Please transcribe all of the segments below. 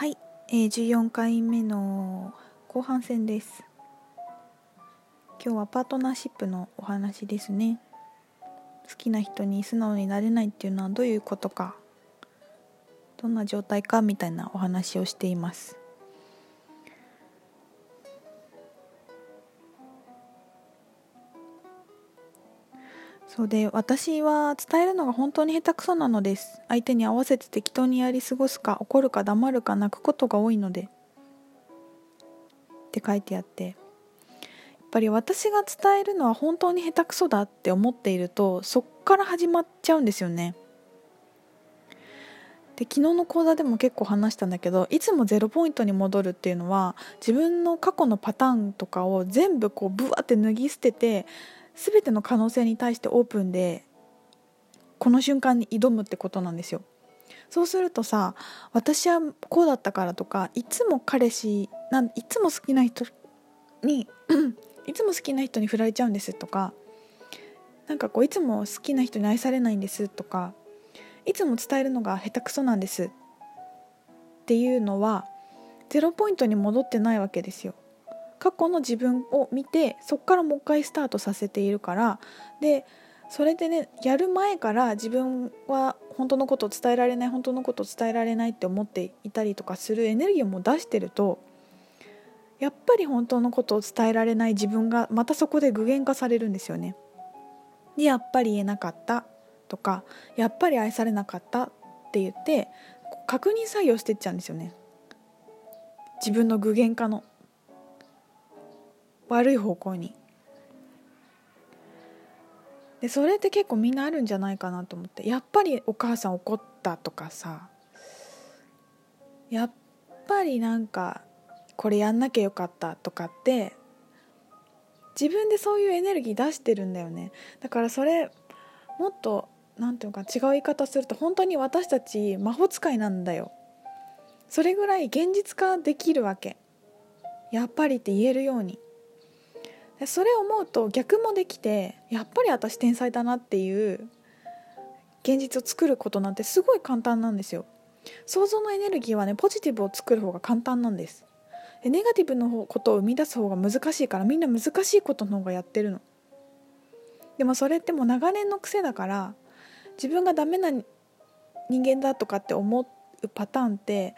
はい、えー、14回目の後半戦です。今日はパートナーシップのお話ですね。好きな人に素直になれないっていうのはどういうことか。どんな状態かみたいなお話をしています。そうで私は伝えるのが本当に下手くそなのです。相手に合わせて適当にやり過ごすか怒るか黙るか泣くことが多いので。って書いてあって。やっぱり私が伝えるのは本当に下手くそだって思っているとそっから始まっちゃうんですよね。で昨日の講座でも結構話したんだけどいつもゼロポイントに戻るっていうのは自分の過去のパターンとかを全部こうブワって脱ぎ捨てて全ての可能性に対してオープンでこの瞬間に挑むってことなんですよ。そうするとさ私はこうだったからとかいつも彼氏なんいつも好きな人に いつも好きな人に振られちゃうんですとかなんかこういつも好きな人に愛されないんですとかいつも伝えるのが下手くそなんですっていうのはゼロポイントに戻ってないわけですよ。過去の自分を見てそこからもう一回スタートさせているからでそれでねやる前から自分は本当のことを伝えられない本当のことを伝えられないって思っていたりとかするエネルギーも出してるとやっぱり本当のことを伝えられない自分がまたそこで具現化されるんですよね。でやっぱり言えなかったとかやっぱり愛されなかったって言って確認作業してっちゃうんですよね。自分の具現化の悪い方向に。でそれって結構みんなあるんじゃないかなと思って。やっぱりお母さん怒ったとかさ。やっぱりなんかこれやんなきゃよかったとかって自分でそういうエネルギー出してるんだよね。だからそれもっと何ていうか違う言い方すると本当に私たち魔法使いなんだよ。それぐらい現実化できるわけ。やっぱりって言えるように。それ思うと逆もできてやっぱり私天才だなっていう現実を作ることなんてすごい簡単なんですよ。想像のエネルギーはねポジティブを作る方が簡単なんです。でネガティブのことを生み出す方が難しいからみんな難しいことの方がやってるの。でもそれってもう長年の癖だから自分がダメな人間だとかって思うパターンって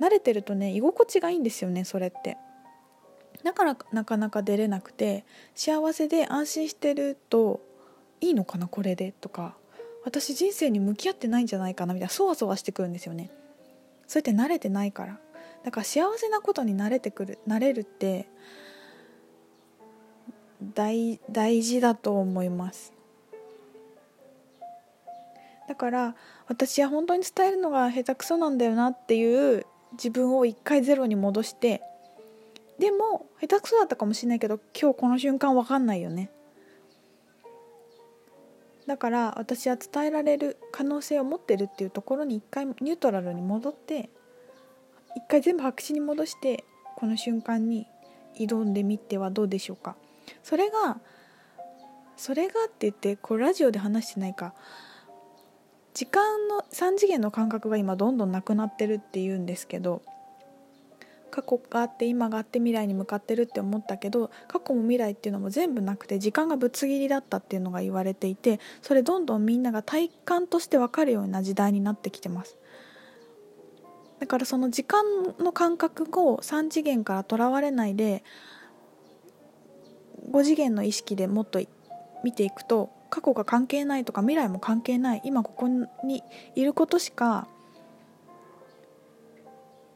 慣れてるとね居心地がいいんですよねそれって。だからなかなか出れなくて幸せで安心してるといいのかなこれでとか私人生に向き合ってないんじゃないかなみたいなそわそわしてくるんですよね。そうやって慣れてないから。だから幸せなことに慣れてくる慣れるって大大事だと思います。だから私は本当に伝えるのが下手くそなんだよなっていう自分を一回ゼロに戻してでも下手くそだったかもしれないけど今日この瞬間分かんないよね。だから私は伝えられる可能性を持ってるっていうところに一回ニュートラルに戻って一回全部白紙に戻してこの瞬間に挑んでみてはどうでしょうか。それがそれがって言ってこれラジオで話してないか。時間の3次元の感覚が今どんどんなくなってるっていうんですけど過去があって今があって未来に向かってるって思ったけど過去も未来っていうのも全部なくて時間がぶつ切りだったっていうのが言われていてそれどんどんみんなが体感として分かるような時代になってきてます。だからその時間の感覚を3次元からとらわれないで5次元の意識でもっと見ていくと過去が関係ないとか未来も関係ない今ここにいることしか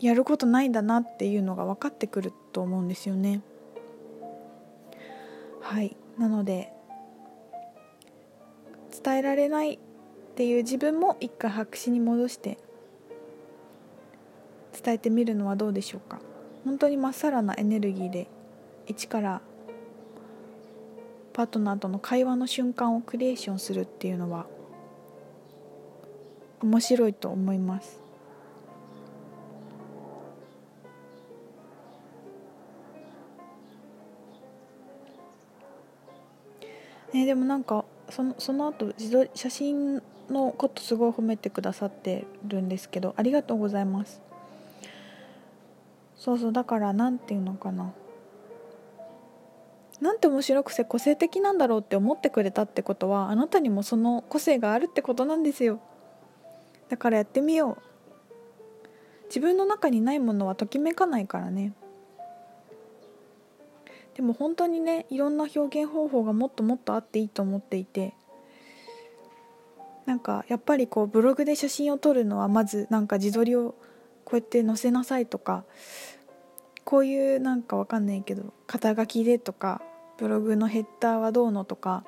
やることないんだなっていうのが分かってくると思うんですよね。はい。なので伝えられないっていう自分も一回白紙に戻して伝えてみるのはどうでしょうか。本当にまっさらなエネルギーで一からパートナーとの会話の瞬間をクリエーションするっていうのは面白いと思います。ね、でもなんかそのその後自撮写真のことすごい褒めてくださってるんですけどありがとうございます。そうそうだから何て言うのかな。なんて面白くて個性的なんだろうって思ってくれたってことはあなたにもその個性があるってことなんですよ。だからやってみよう。自分の中にないものはときめかないからね。でも本当にねいろんな表現方法がもっともっとあっていいと思っていてなんかやっぱりこうブログで写真を撮るのはまずなんか自撮りをこうやって載せなさいとかこういうなんかわかんないけど肩書きでとかブログのヘッダーはどうのとか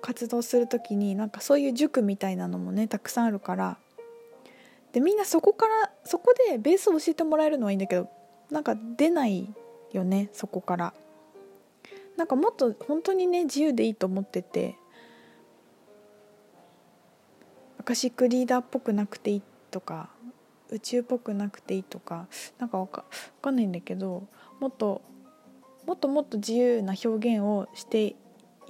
活動する時になんかそういう塾みたいなのもねたくさんあるからでみんなそこからそこでベースを教えてもらえるのはいいんだけどなんか出ないよねそこから。なんかもっと本当にね自由でいいと思ってて。アカシックリーダーっぽくなくていいとか宇宙っぽくなくていいとか。なんかわかかんないんだけどもっともっともっと自由な表現をしてい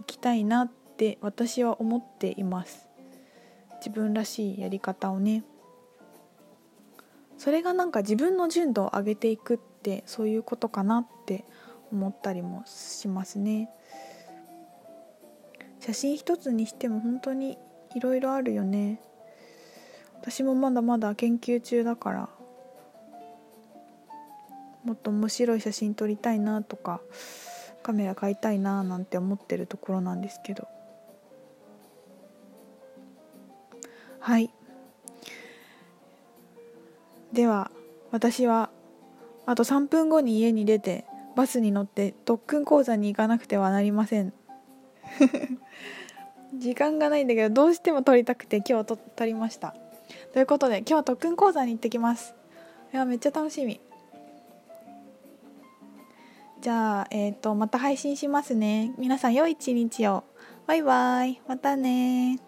きたいなって私は思っています。自分らしいやり方をね。それがなんか自分の純度を上げていくってそういうことかなって思ったりもしますね。写真一つにしても本当にいろいろあるよね。私もまだまだ研究中だからもっと面白い写真撮りたいなとかカメラ買いたいななんて思ってるところなんですけど。はい。では私はあと3分後に家に出てバスに乗って特訓講座に行かなくてはなりません 時間がないんだけどどうしても撮りたくて今日撮りましたということで今日は特訓講座に行ってきますいやめっちゃ楽しみじゃあ、えっ、ー、と、また配信しますね。皆さん、良い一日を。バイバイ。またね